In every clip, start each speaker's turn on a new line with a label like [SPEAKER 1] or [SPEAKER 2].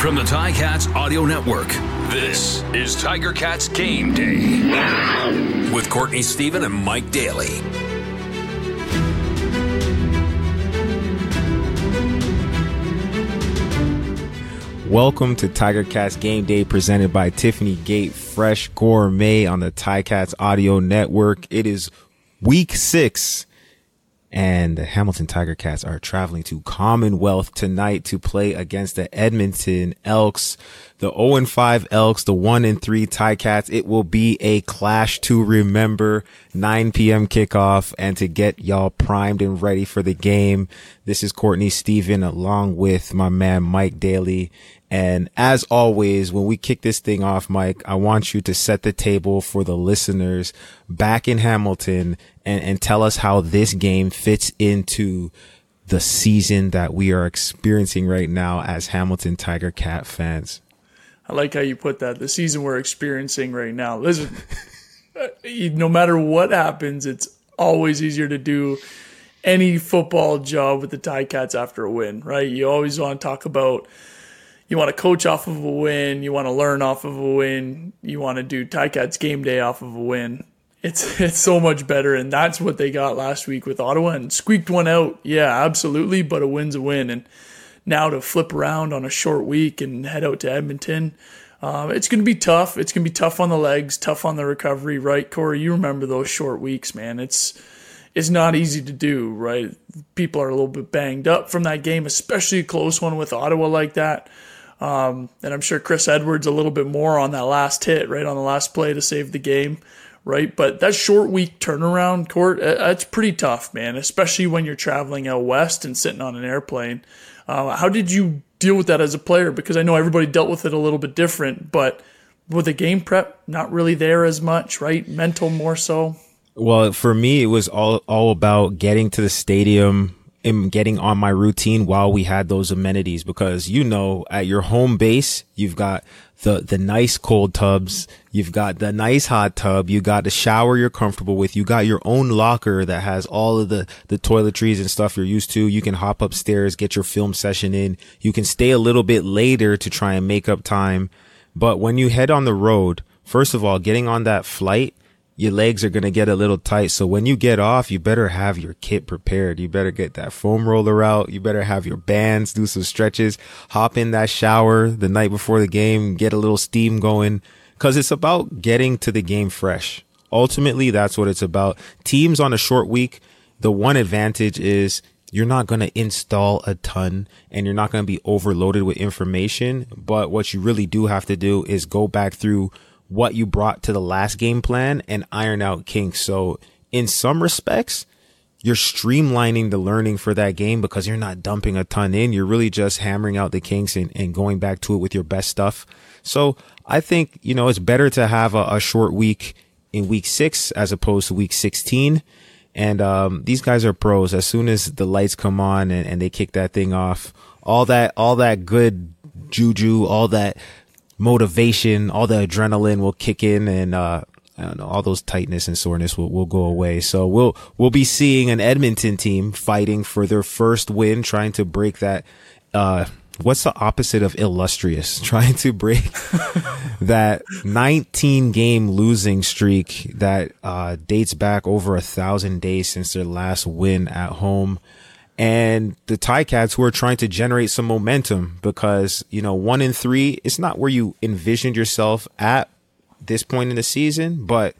[SPEAKER 1] From the Ticats Audio Network, this is Tiger Cats Game Day with Courtney Stephen and Mike Daly.
[SPEAKER 2] Welcome to Tiger Cats Game Day presented by Tiffany Gate Fresh Gourmet on the Ticats Audio Network. It is week six and the Hamilton Tiger Cats are traveling to Commonwealth tonight to play against the Edmonton Elks, the 0 and 5 Elks, the 1 and 3 Ticats. It will be a clash to remember 9 p.m. kickoff and to get y'all primed and ready for the game. This is Courtney Stephen along with my man Mike Daly and as always, when we kick this thing off, Mike, I want you to set the table for the listeners back in Hamilton and, and tell us how this game fits into the season that we are experiencing right now as Hamilton Tiger Cat fans.
[SPEAKER 3] I like how you put that. The season we're experiencing right now. Listen, uh, no matter what happens, it's always easier to do any football job with the Ticats after a win, right? You always want to talk about you want to coach off of a win, you want to learn off of a win, you want to do Ticats game day off of a win. It's it's so much better, and that's what they got last week with Ottawa and squeaked one out. Yeah, absolutely, but a win's a win, and now to flip around on a short week and head out to Edmonton. Um, it's going to be tough. It's going to be tough on the legs, tough on the recovery, right, Corey? You remember those short weeks, man. It's it's not easy to do, right? People are a little bit banged up from that game, especially a close one with Ottawa like that. Um, and I'm sure Chris Edwards a little bit more on that last hit, right on the last play to save the game, right? But that short week turnaround court, that's pretty tough, man, especially when you're traveling out west and sitting on an airplane. Uh, how did you deal with that as a player? Because I know everybody dealt with it a little bit different, but with the game prep not really there as much, right? Mental more so.
[SPEAKER 2] Well, for me, it was all all about getting to the stadium am getting on my routine while we had those amenities because you know at your home base you've got the the nice cold tubs you've got the nice hot tub you got the shower you're comfortable with you got your own locker that has all of the the toiletries and stuff you're used to. You can hop upstairs get your film session in. You can stay a little bit later to try and make up time. But when you head on the road first of all getting on that flight your legs are going to get a little tight. So when you get off, you better have your kit prepared. You better get that foam roller out. You better have your bands, do some stretches, hop in that shower the night before the game, get a little steam going. Cause it's about getting to the game fresh. Ultimately, that's what it's about. Teams on a short week, the one advantage is you're not going to install a ton and you're not going to be overloaded with information. But what you really do have to do is go back through what you brought to the last game plan and iron out kinks. So in some respects, you're streamlining the learning for that game because you're not dumping a ton in. You're really just hammering out the kinks and, and going back to it with your best stuff. So I think, you know, it's better to have a, a short week in week six as opposed to week 16. And, um, these guys are pros. As soon as the lights come on and, and they kick that thing off, all that, all that good juju, all that motivation, all the adrenaline will kick in and, uh, I don't know, all those tightness and soreness will, will go away. So we'll, we'll be seeing an Edmonton team fighting for their first win, trying to break that, uh, what's the opposite of illustrious? Trying to break that 19 game losing streak that, uh, dates back over a thousand days since their last win at home and the Ticats who are trying to generate some momentum because, you know, one in three, it's not where you envisioned yourself at this point in the season, but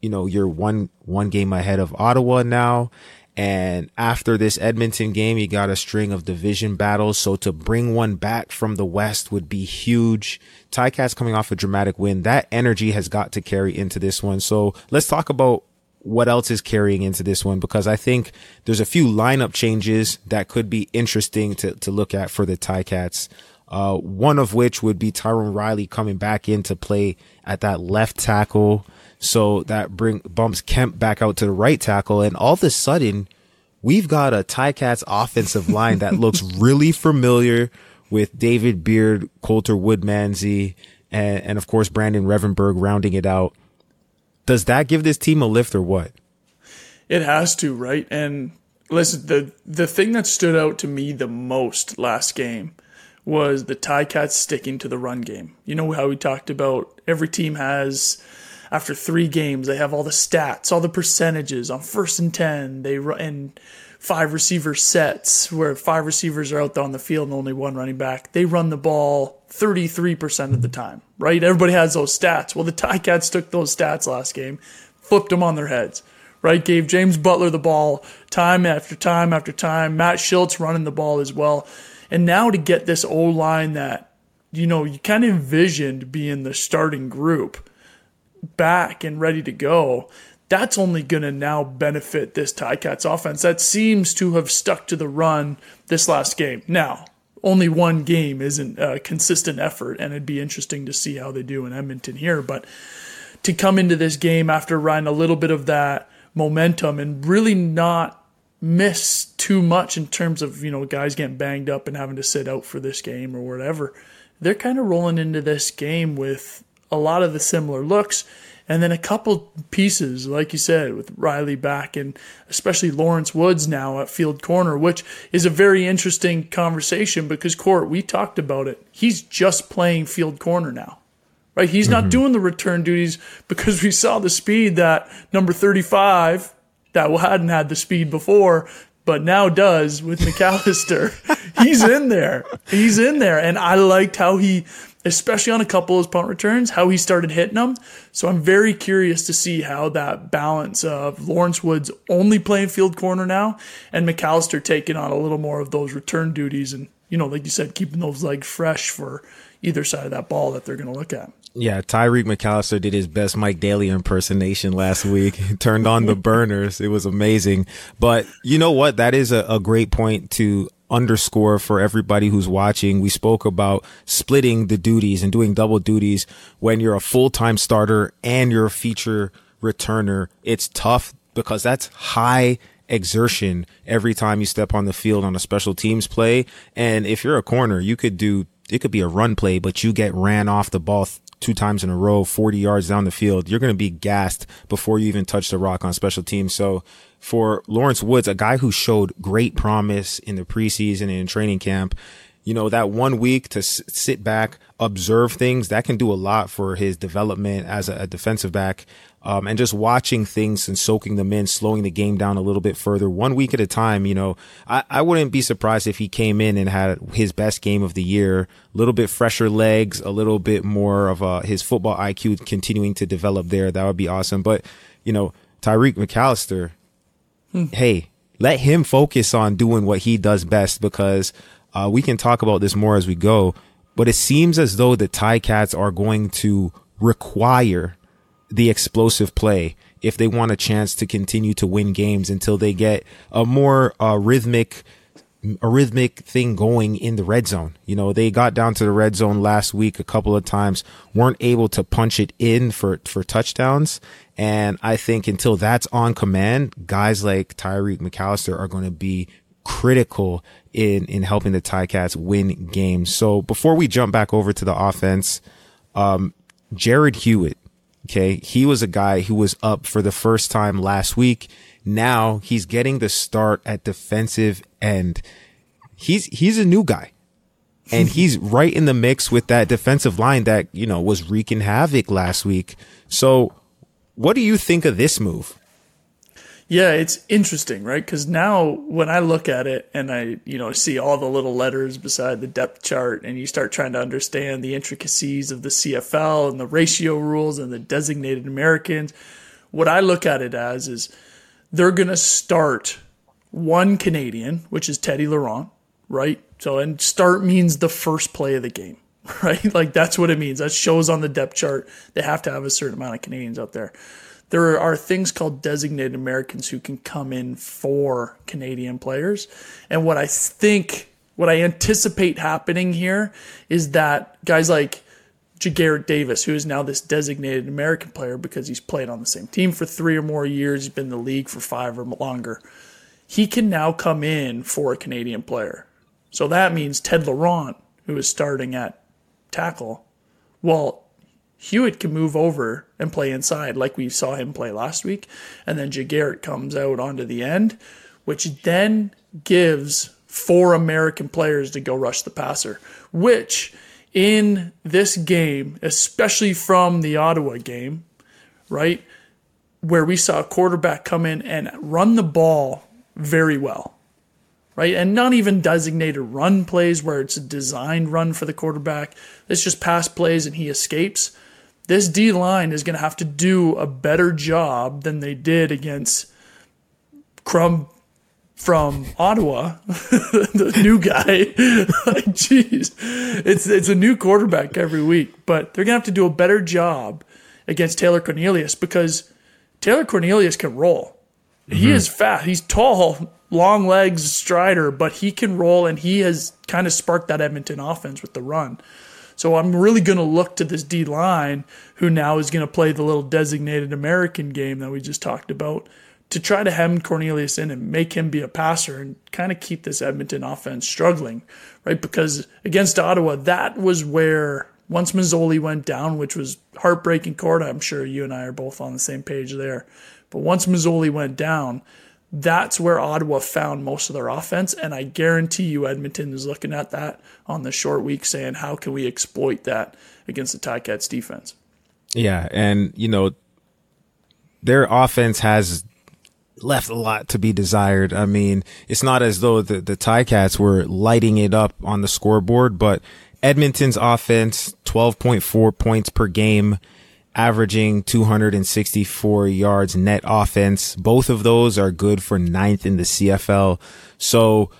[SPEAKER 2] you know, you're one, one game ahead of Ottawa now. And after this Edmonton game, you got a string of division battles. So to bring one back from the West would be huge. Ticats coming off a dramatic win. That energy has got to carry into this one. So let's talk about what else is carrying into this one because I think there's a few lineup changes that could be interesting to, to look at for the Ticats. Uh, one of which would be Tyrone Riley coming back in to play at that left tackle. So that bring bumps Kemp back out to the right tackle. And all of a sudden, we've got a Ticats offensive line that looks really familiar with David Beard, Coulter Woodmansey, and, and of course, Brandon Revenberg rounding it out does that give this team a lift or what?
[SPEAKER 3] It has to, right? And listen, the the thing that stood out to me the most last game was the Ticats sticking to the run game. You know how we talked about every team has after three games they have all the stats, all the percentages on first and ten. They run and five receiver sets where five receivers are out there on the field and only one running back. They run the ball 33% of the time, right? Everybody has those stats. Well, the Ticats took those stats last game, flipped them on their heads, right? Gave James Butler the ball time after time after time. Matt Shiltz running the ball as well. And now to get this O line that, you know, you kind of envisioned being the starting group back and ready to go, that's only going to now benefit this Ticats offense that seems to have stuck to the run this last game. Now, only one game isn't a consistent effort, and it'd be interesting to see how they do in Edmonton here. But to come into this game after running a little bit of that momentum and really not miss too much in terms of, you know, guys getting banged up and having to sit out for this game or whatever, they're kind of rolling into this game with a lot of the similar looks and then a couple pieces, like you said, with Riley back and especially Lawrence Woods now at field corner, which is a very interesting conversation because Court, we talked about it. He's just playing field corner now. Right? He's mm-hmm. not doing the return duties because we saw the speed that number 35 that hadn't had the speed before but now does with McAllister. He's in there. He's in there. And I liked how he especially on a couple of his punt returns, how he started hitting them. So I'm very curious to see how that balance of Lawrence Woods only playing field corner now and McAllister taking on a little more of those return duties and, you know, like you said, keeping those legs fresh for either side of that ball that they're going to look at.
[SPEAKER 2] Yeah, Tyreek McAllister did his best Mike Daly impersonation last week. Turned on the burners. It was amazing. But you know what? That is a, a great point to underscore for everybody who's watching. We spoke about splitting the duties and doing double duties when you're a full-time starter and you're a feature returner. It's tough because that's high exertion every time you step on the field on a special teams play. And if you're a corner, you could do, it could be a run play, but you get ran off the ball two times in a row, 40 yards down the field. You're going to be gassed before you even touch the rock on special teams. So for Lawrence Woods, a guy who showed great promise in the preseason and in training camp, you know, that one week to s- sit back, observe things, that can do a lot for his development as a, a defensive back. Um, and just watching things and soaking them in, slowing the game down a little bit further, one week at a time. You know, I, I wouldn't be surprised if he came in and had his best game of the year, a little bit fresher legs, a little bit more of uh, his football IQ continuing to develop there. That would be awesome. But, you know, Tyreek McAllister, hey, let him focus on doing what he does best because uh, we can talk about this more as we go. But it seems as though the Ticats are going to require the explosive play if they want a chance to continue to win games until they get a more uh, rhythmic a rhythmic thing going in the red zone. You know, they got down to the red zone last week a couple of times, weren't able to punch it in for, for touchdowns. And I think until that's on command, guys like Tyreek McAllister are going to be critical in, in helping the Ticats win games. So before we jump back over to the offense, um, Jared Hewitt, okay, he was a guy who was up for the first time last week. Now he's getting the start at defensive end. He's, he's a new guy and he's right in the mix with that defensive line that, you know, was wreaking havoc last week. So what do you think of this move?
[SPEAKER 3] Yeah, it's interesting, right? Because now when I look at it and I, you know, see all the little letters beside the depth chart, and you start trying to understand the intricacies of the CFL and the ratio rules and the designated Americans, what I look at it as is they're going to start one Canadian, which is Teddy Laurent, right? So, and start means the first play of the game, right? Like that's what it means. That shows on the depth chart. They have to have a certain amount of Canadians out there. There are things called designated Americans who can come in for Canadian players. And what I think, what I anticipate happening here is that guys like Ja'Gared Davis, who is now this designated American player because he's played on the same team for three or more years, he's been in the league for five or longer. He can now come in for a Canadian player. So that means Ted Laurent, who is starting at tackle, well, Hewitt can move over and play inside like we saw him play last week. And then Ja'Gared comes out onto the end, which then gives four American players to go rush the passer, which in this game, especially from the Ottawa game, right, where we saw a quarterback come in and run the ball very well, right? And not even designated run plays where it's a designed run for the quarterback. It's just pass plays and he escapes. This D line is going to have to do a better job than they did against Crum from Ottawa, the new guy. like, jeez, it's it's a new quarterback every week, but they're gonna have to do a better job against Taylor Cornelius because Taylor Cornelius can roll. Mm-hmm. He is fast. He's tall, long legs, strider, but he can roll, and he has kind of sparked that Edmonton offense with the run. So I'm really going to look to this D line, who now is going to play the little designated American game that we just talked about to try to hem Cornelius in and make him be a passer and kind of keep this Edmonton offense struggling, right? Because against Ottawa, that was where once Masoli went down, which was heartbreaking court, I'm sure you and I are both on the same page there. But once Masoli went down, that's where Ottawa found most of their offense. And I guarantee you Edmonton is looking at that on the short week saying, how can we exploit that against the Ticats defense?
[SPEAKER 2] Yeah. And, you know, their offense has left a lot to be desired. I mean, it's not as though the, the Ticats were lighting it up on the scoreboard, but Edmonton's offense, 12.4 points per game, averaging 264 yards net offense. Both of those are good for ninth in the CFL. So,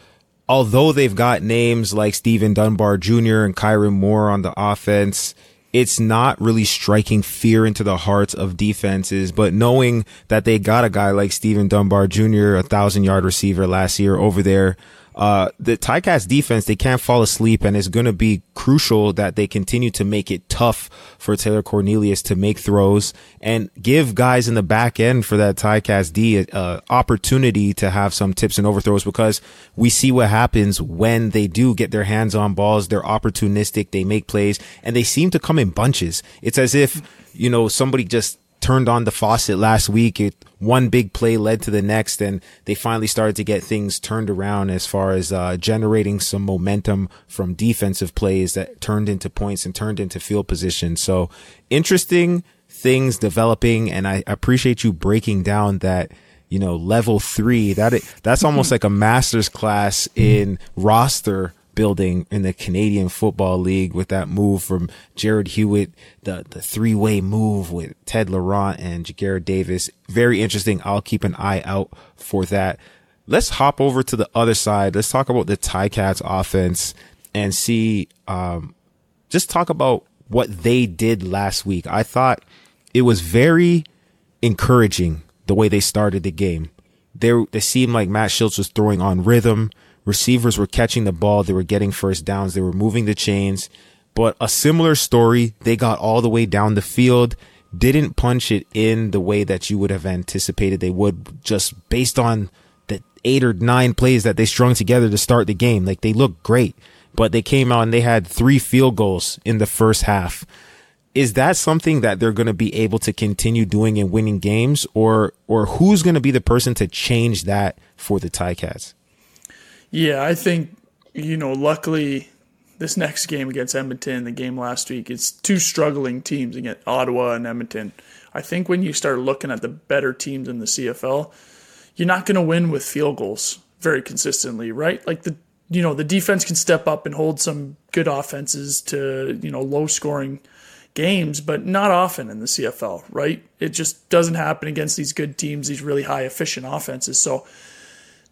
[SPEAKER 2] although they've got names like Steven Dunbar Jr. and Kyran Moore on the offense, it's not really striking fear into the hearts of defenses, but knowing that they got a guy like Steven Dunbar Jr., a thousand yard receiver last year over there uh, the Ticats defense, they can't fall asleep and it's going to be crucial that they continue to make it tough for Taylor Cornelius to make throws and give guys in the back end for that Ticats D uh, opportunity to have some tips and overthrows because we see what happens when they do get their hands on balls. They're opportunistic. They make plays and they seem to come in bunches. It's as if, you know, somebody just turned on the faucet last week. It one big play led to the next, and they finally started to get things turned around as far as uh, generating some momentum from defensive plays that turned into points and turned into field position. So interesting things developing, and I appreciate you breaking down that you know level three. That it, that's almost like a master's class in roster building in the Canadian Football League with that move from Jared Hewitt, the, the three way move with Ted Laurent and Ja'Gared Davis. Very interesting. I'll keep an eye out for that. Let's hop over to the other side. Let's talk about the Ticats offense and see, um, just talk about what they did last week. I thought it was very encouraging the way they started the game. They, they seemed like Matt Shiltz was throwing on rhythm. Receivers were catching the ball. They were getting first downs. They were moving the chains. But a similar story, they got all the way down the field, didn't punch it in the way that you would have anticipated they would just based on the eight or nine plays that they strung together to start the game. Like they looked great, but they came out and they had three field goals in the first half. Is that something that they're going to be able to continue doing and winning games or, or who's going to be the person to change that for the Ticats?
[SPEAKER 3] Yeah, I think, you know, luckily this next game against Edmonton, the game last week, it's two struggling teams against Ottawa and Edmonton. I think when you start looking at the better teams in the CFL, you're not going to win with field goals very consistently, right? Like the you know, the defense can step up and hold some good offenses to, you know, low scoring games, but not often in the CFL, right? It just doesn't happen against these good teams, these really high efficient offenses. So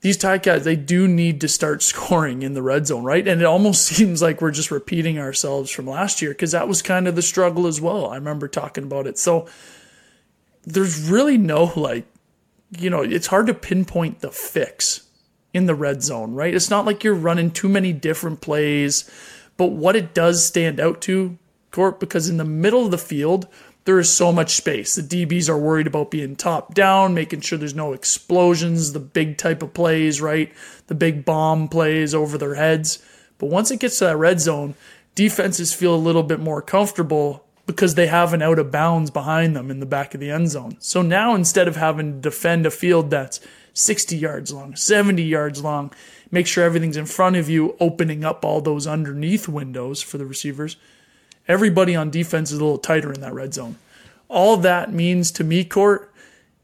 [SPEAKER 3] these Ticats, they do need to start scoring in the red zone, right? And it almost seems like we're just repeating ourselves from last year because that was kind of the struggle as well. I remember talking about it. So there's really no, like, you know, it's hard to pinpoint the fix in the red zone, right? It's not like you're running too many different plays, but what it does stand out to, Court, because in the middle of the field, there is so much space. The DBs are worried about being top down, making sure there's no explosions, the big type of plays, right? The big bomb plays over their heads. But once it gets to that red zone, defenses feel a little bit more comfortable because they have an out of bounds behind them in the back of the end zone. So now instead of having to defend a field that's 60 yards long, 70 yards long. Make sure everything's in front of you, opening up all those underneath windows for the receivers. Everybody on defense is a little tighter in that red zone. All that means to me, Court,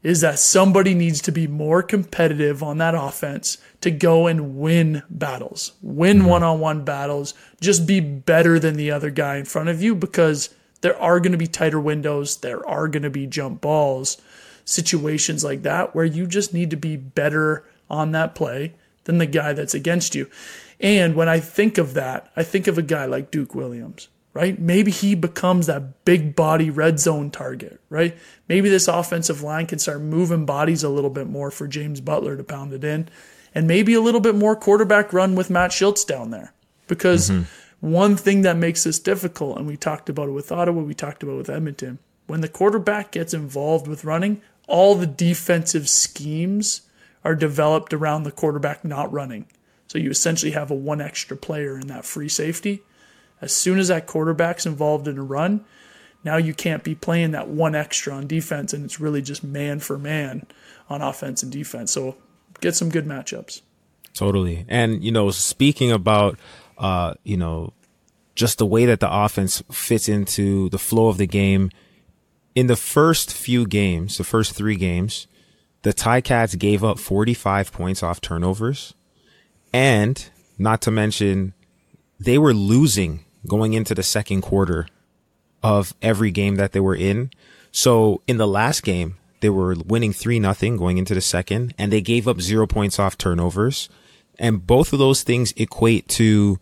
[SPEAKER 3] is that somebody needs to be more competitive on that offense to go and win battles, win one on one battles, just be better than the other guy in front of you because there are going to be tighter windows, there are going to be jump balls, situations like that where you just need to be better on that play than the guy that's against you. And when I think of that, I think of a guy like Duke Williams right? Maybe he becomes that big body red zone target, right? Maybe this offensive line can start moving bodies a little bit more for James Butler to pound it in. And maybe a little bit more quarterback run with Matt Shiltz down there. Because mm-hmm. one thing that makes this difficult, and we talked about it with Ottawa, we talked about it with Edmonton, when the quarterback gets involved with running, all the defensive schemes are developed around the quarterback not running. So you essentially have a one extra player in that free safety. As soon as that quarterback's involved in a run, now you can't be playing that one extra on defense, and it's really just man for man on offense and defense. So get some good matchups.
[SPEAKER 2] Totally. And, you know, speaking about, uh, you know, just the way that the offense fits into the flow of the game, in the first few games, the first three games, the Ticats gave up 45 points off turnovers. And not to mention, they were losing going into the second quarter of every game that they were in. So in the last game, they were winning three nothing going into the second and they gave up zero points off turnovers. And both of those things equate to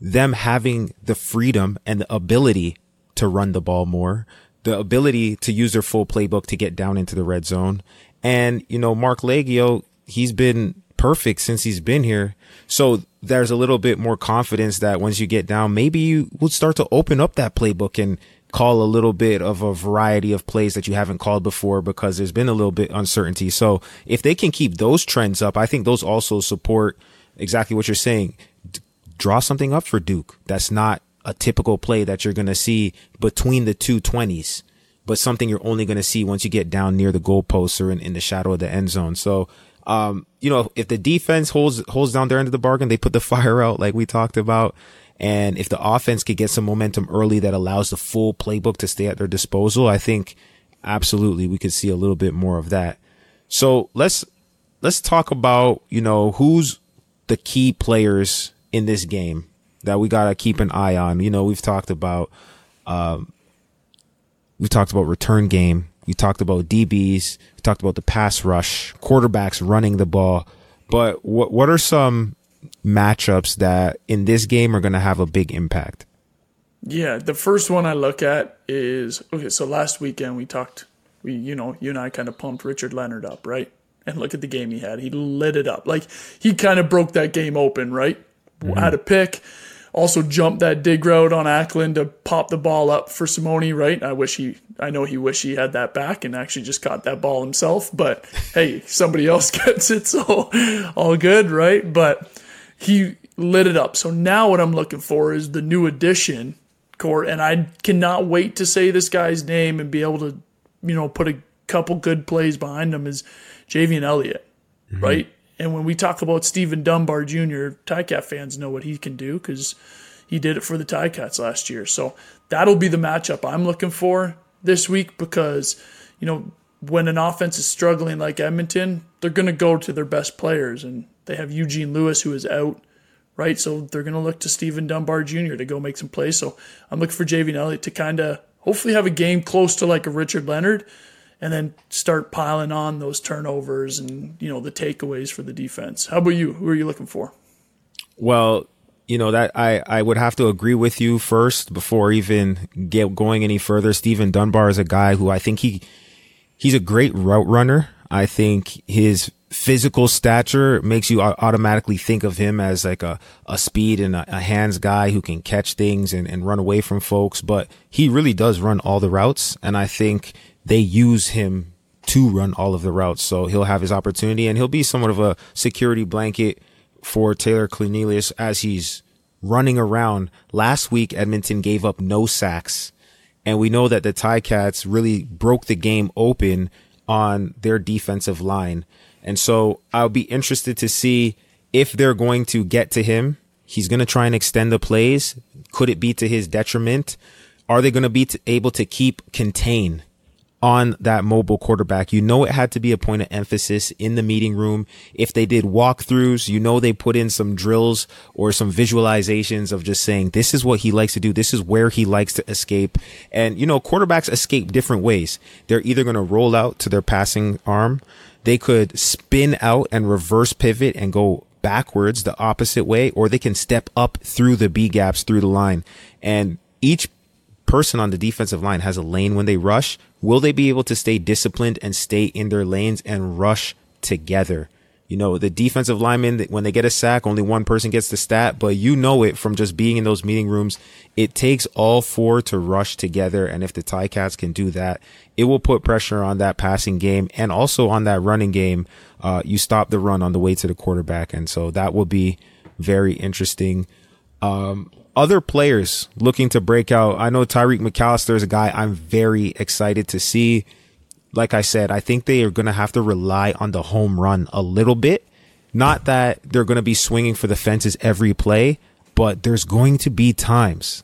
[SPEAKER 2] them having the freedom and the ability to run the ball more, the ability to use their full playbook to get down into the red zone. And, you know, Marc Liegghio, he's been perfect since he's been here. So there's a little bit more confidence that once you get down, maybe you would start to open up that playbook and call a little bit of a variety of plays that you haven't called before because there's been a little bit uncertainty. So if they can keep those trends up, I think those also support exactly what you're saying. D- draw something up for Duke. That's not a typical play that you're going to see between the two twenties, but something you're only going to see once you get down near the goalposts or in, in the shadow of the end zone. So um, you know, if the defense holds holds down their end of the bargain, they put the fire out like we talked about. And if the offense could get some momentum early that allows the full playbook to stay at their disposal, I think absolutely we could see a little bit more of that. So let's let's talk about, you know, who's the key players in this game that we got to keep an eye on. You know, we've talked about um we've talked about return game we talked about DBs. You talked about the pass rush, quarterbacks running the ball. But what what are some matchups that in this game are going to have a big impact?
[SPEAKER 3] Yeah, the first one I look at is okay. So last weekend we talked, we you know you and I kind of pumped Richard Leonard up, right? And look at the game he had. He lit it up. Like he kind of broke that game open, right? Mm-hmm. Had a pick also jumped that dig route on Acklin to pop the ball up for Simoni, right? I wish he, I know he wish he had that back and actually just caught that ball himself, but hey, somebody else gets it, so all good, right? But he lit it up. So now what I'm looking for is the new addition, Court, and I cannot wait to say this guy's name and be able to, you know, put a couple good plays behind him is Javien Elliott, mm-hmm. right? And when we talk about Steven Dunbar Jr., Ticat fans know what he can do because he did it for the Ticats last year. So that'll be the matchup I'm looking for this week because, you know, when an offense is struggling like Edmonton, they're going to go to their best players. And they have Eugene Lewis, who is out, right? So they're going to look to Steven Dunbar Jr. to go make some plays. So I'm looking for Javien Elliott to kind of hopefully have a game close to like a Richard Leonard and then start piling on those turnovers and you know the takeaways for the defense. How about you? Who are you looking for?
[SPEAKER 2] Well, you know that I I would have to agree with you first before even get going any further. Steven Dunbar is a guy who I think he he's a great route runner. I think his physical stature makes you automatically think of him as like a, a speed and a, a hands guy who can catch things and, and run away from folks. But he really does run all the routes. And I think they use him to run all of the routes. So he'll have his opportunity and he'll be somewhat of a security blanket for Taylor Cornelius as he's running around. Last week, Edmonton gave up no sacks. And we know that the Ticats really broke the game open on their defensive line. And so I'll be interested to see if they're going to get to him. He's going to try and extend the plays. Could it be to his detriment? Are they going to be able to keep contain on that mobile quarterback. You know, it had to be a point of emphasis in the meeting room. If they did walkthroughs, you know, they put in some drills or some visualizations of just saying, this is what he likes to do. This is where he likes to escape. And, you know, quarterbacks escape different ways. They're either going to roll out to their passing arm. They could spin out and reverse pivot and go backwards the opposite way, or they can step up through the B gaps through the line. And each person on the defensive line has a lane when they rush, will they be able to stay disciplined and stay in their lanes and rush together? You know, the defensive linemen, when they get a sack, only one person gets the stat, but you know it from just being in those meeting rooms. It takes all four to rush together. And if the Ticats can do that, it will put pressure on that passing game and also on that running game. Uh, you stop the run on the way to the quarterback. And so that will be very interesting. Um, other players looking to break out. I know Tyreek McAllister is a guy I'm very excited to see. Like I said, I think they are going to have to rely on the home run a little bit. Not that they're going to be swinging for the fences every play, but there's going to be times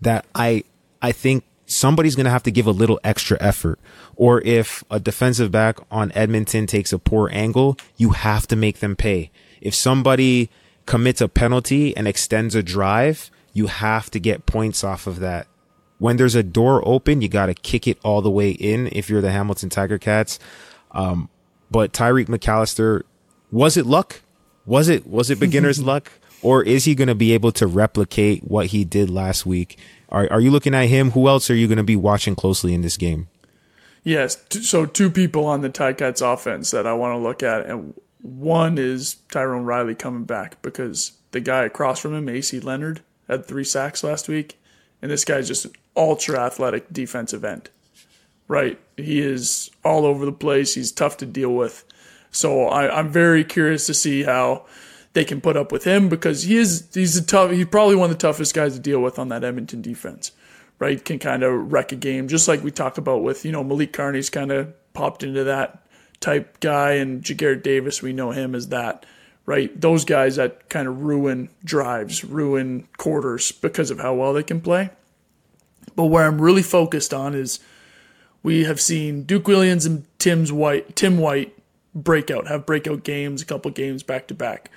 [SPEAKER 2] that I, I think somebody's going to have to give a little extra effort. Or if a defensive back on Edmonton takes a poor angle, you have to make them pay. If somebody commits a penalty and extends a drive, you have to get points off of that. When there's a door open, you got to kick it all the way in if you're the Hamilton Tiger Cats. Um, but Tyreek McAllister, was it luck? Was it, was it beginner's luck? Or is he going to be able to replicate what he did last week? Are, are you looking at him? Who else are you going to be watching closely in this game?
[SPEAKER 3] Yes. So two people on the Ticats offense that I want to look at. And one is Tyrone Riley coming back because the guy across from him, AC Leonard, had three sacks last week, and this guy's just an ultra athletic defensive end. Right, he is all over the place. He's tough to deal with. So I, I'm very curious to see how they can put up with him because he is he's a tough. He's probably one of the toughest guys to deal with on that Edmonton defense. Right, can kind of wreck a game, just like we talk about with you know Malik Carney's kind of popped into that type guy, and Ja'Gared Davis we know him as that right? Those guys that kind of ruin drives, ruin quarters because of how well they can play. But where I'm really focused on is we have seen Duke Williams and Tim's White, Tim White breakout, have breakout games, a couple games back to back,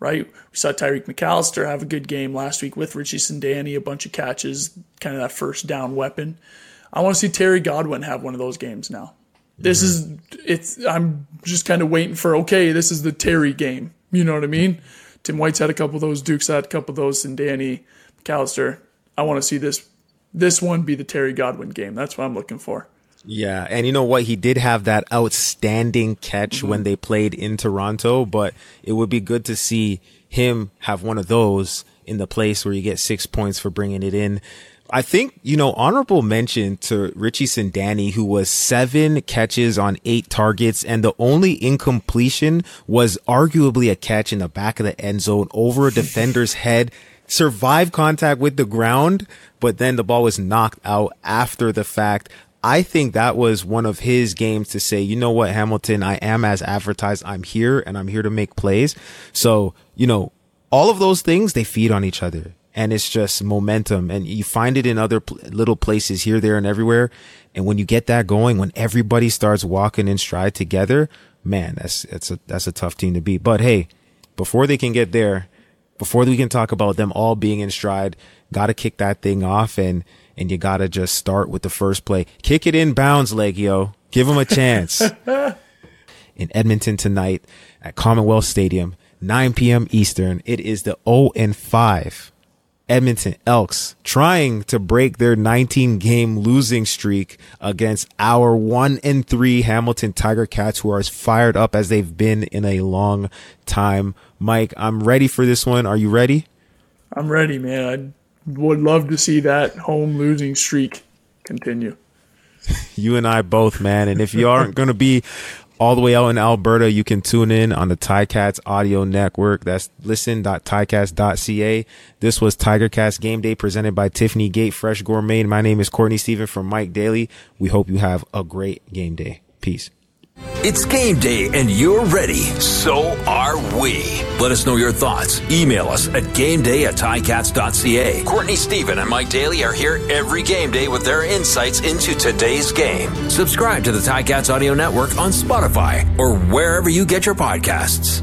[SPEAKER 3] right? We saw Tyreek McAllister have a good game last week with Richie Sindani, a bunch of catches, kind of that first down weapon. I want to see Terry Godwin have one of those games now. This mm-hmm. is it's I'm just kind of waiting for okay, this is the Terry game. You know what I mean? Tim White's had a couple of those. Duke's had a couple of those. And Danny McAllister. I want to see this this one be the Terry Godwin game. That's what I'm looking for.
[SPEAKER 2] Yeah, and you know what? He did have that outstanding catch mm-hmm. when they played in Toronto, but it would be good to see him have one of those in the place where you get six points for bringing it in. I think, you know, honorable mention to Richie Sindani, who was seven catches on eight targets. And the only incompletion was arguably a catch in the back of the end zone over a defender's head, survived contact with the ground, but then the ball was knocked out after the fact. I think that was one of his games to say, you know what, Hamilton, I am as advertised. I'm here and I'm here to make plays. So, you know, all of those things, they feed on each other and it's just momentum and you find it in other pl- little places here, there and everywhere. And when you get that going, when everybody starts walking in stride together, man, that's, that's a, that's a tough team to beat. But hey, before they can get there, before we can talk about them all being in stride, gotta kick that thing off and, and you gotta just start with the first play. Kick it in bounds, Liegghio. Give them a chance. in Edmonton tonight at Commonwealth Stadium, 9 p.m. Eastern. It is the 0 and 5 Edmonton Elks trying to break their 19 game losing streak against our one and three Hamilton Tiger Cats who are as fired up as they've been in a long time. Mike, I'm ready for this one. Are you ready?
[SPEAKER 3] I'm ready, man. I would love to see that home losing streak continue.
[SPEAKER 2] you and I both, man. And if you aren't going to be all the way out in Alberta, you can tune in on the Ticats audio network. That's listen.ticats.ca. This was Tiger Cats Game Day presented by Tiffany Gate Fresh Gourmet. My name is Courtney Stephen from Mike Daly. We hope you have a great game day. Peace.
[SPEAKER 1] It's game day and you're ready. So are we. Let us know your thoughts. Email us at gameday at ticats.ca. Courtney Stephen and Mike Daly are here every game day with their insights into today's game. Subscribe to the Ticats Audio Network on Spotify or wherever you get your podcasts.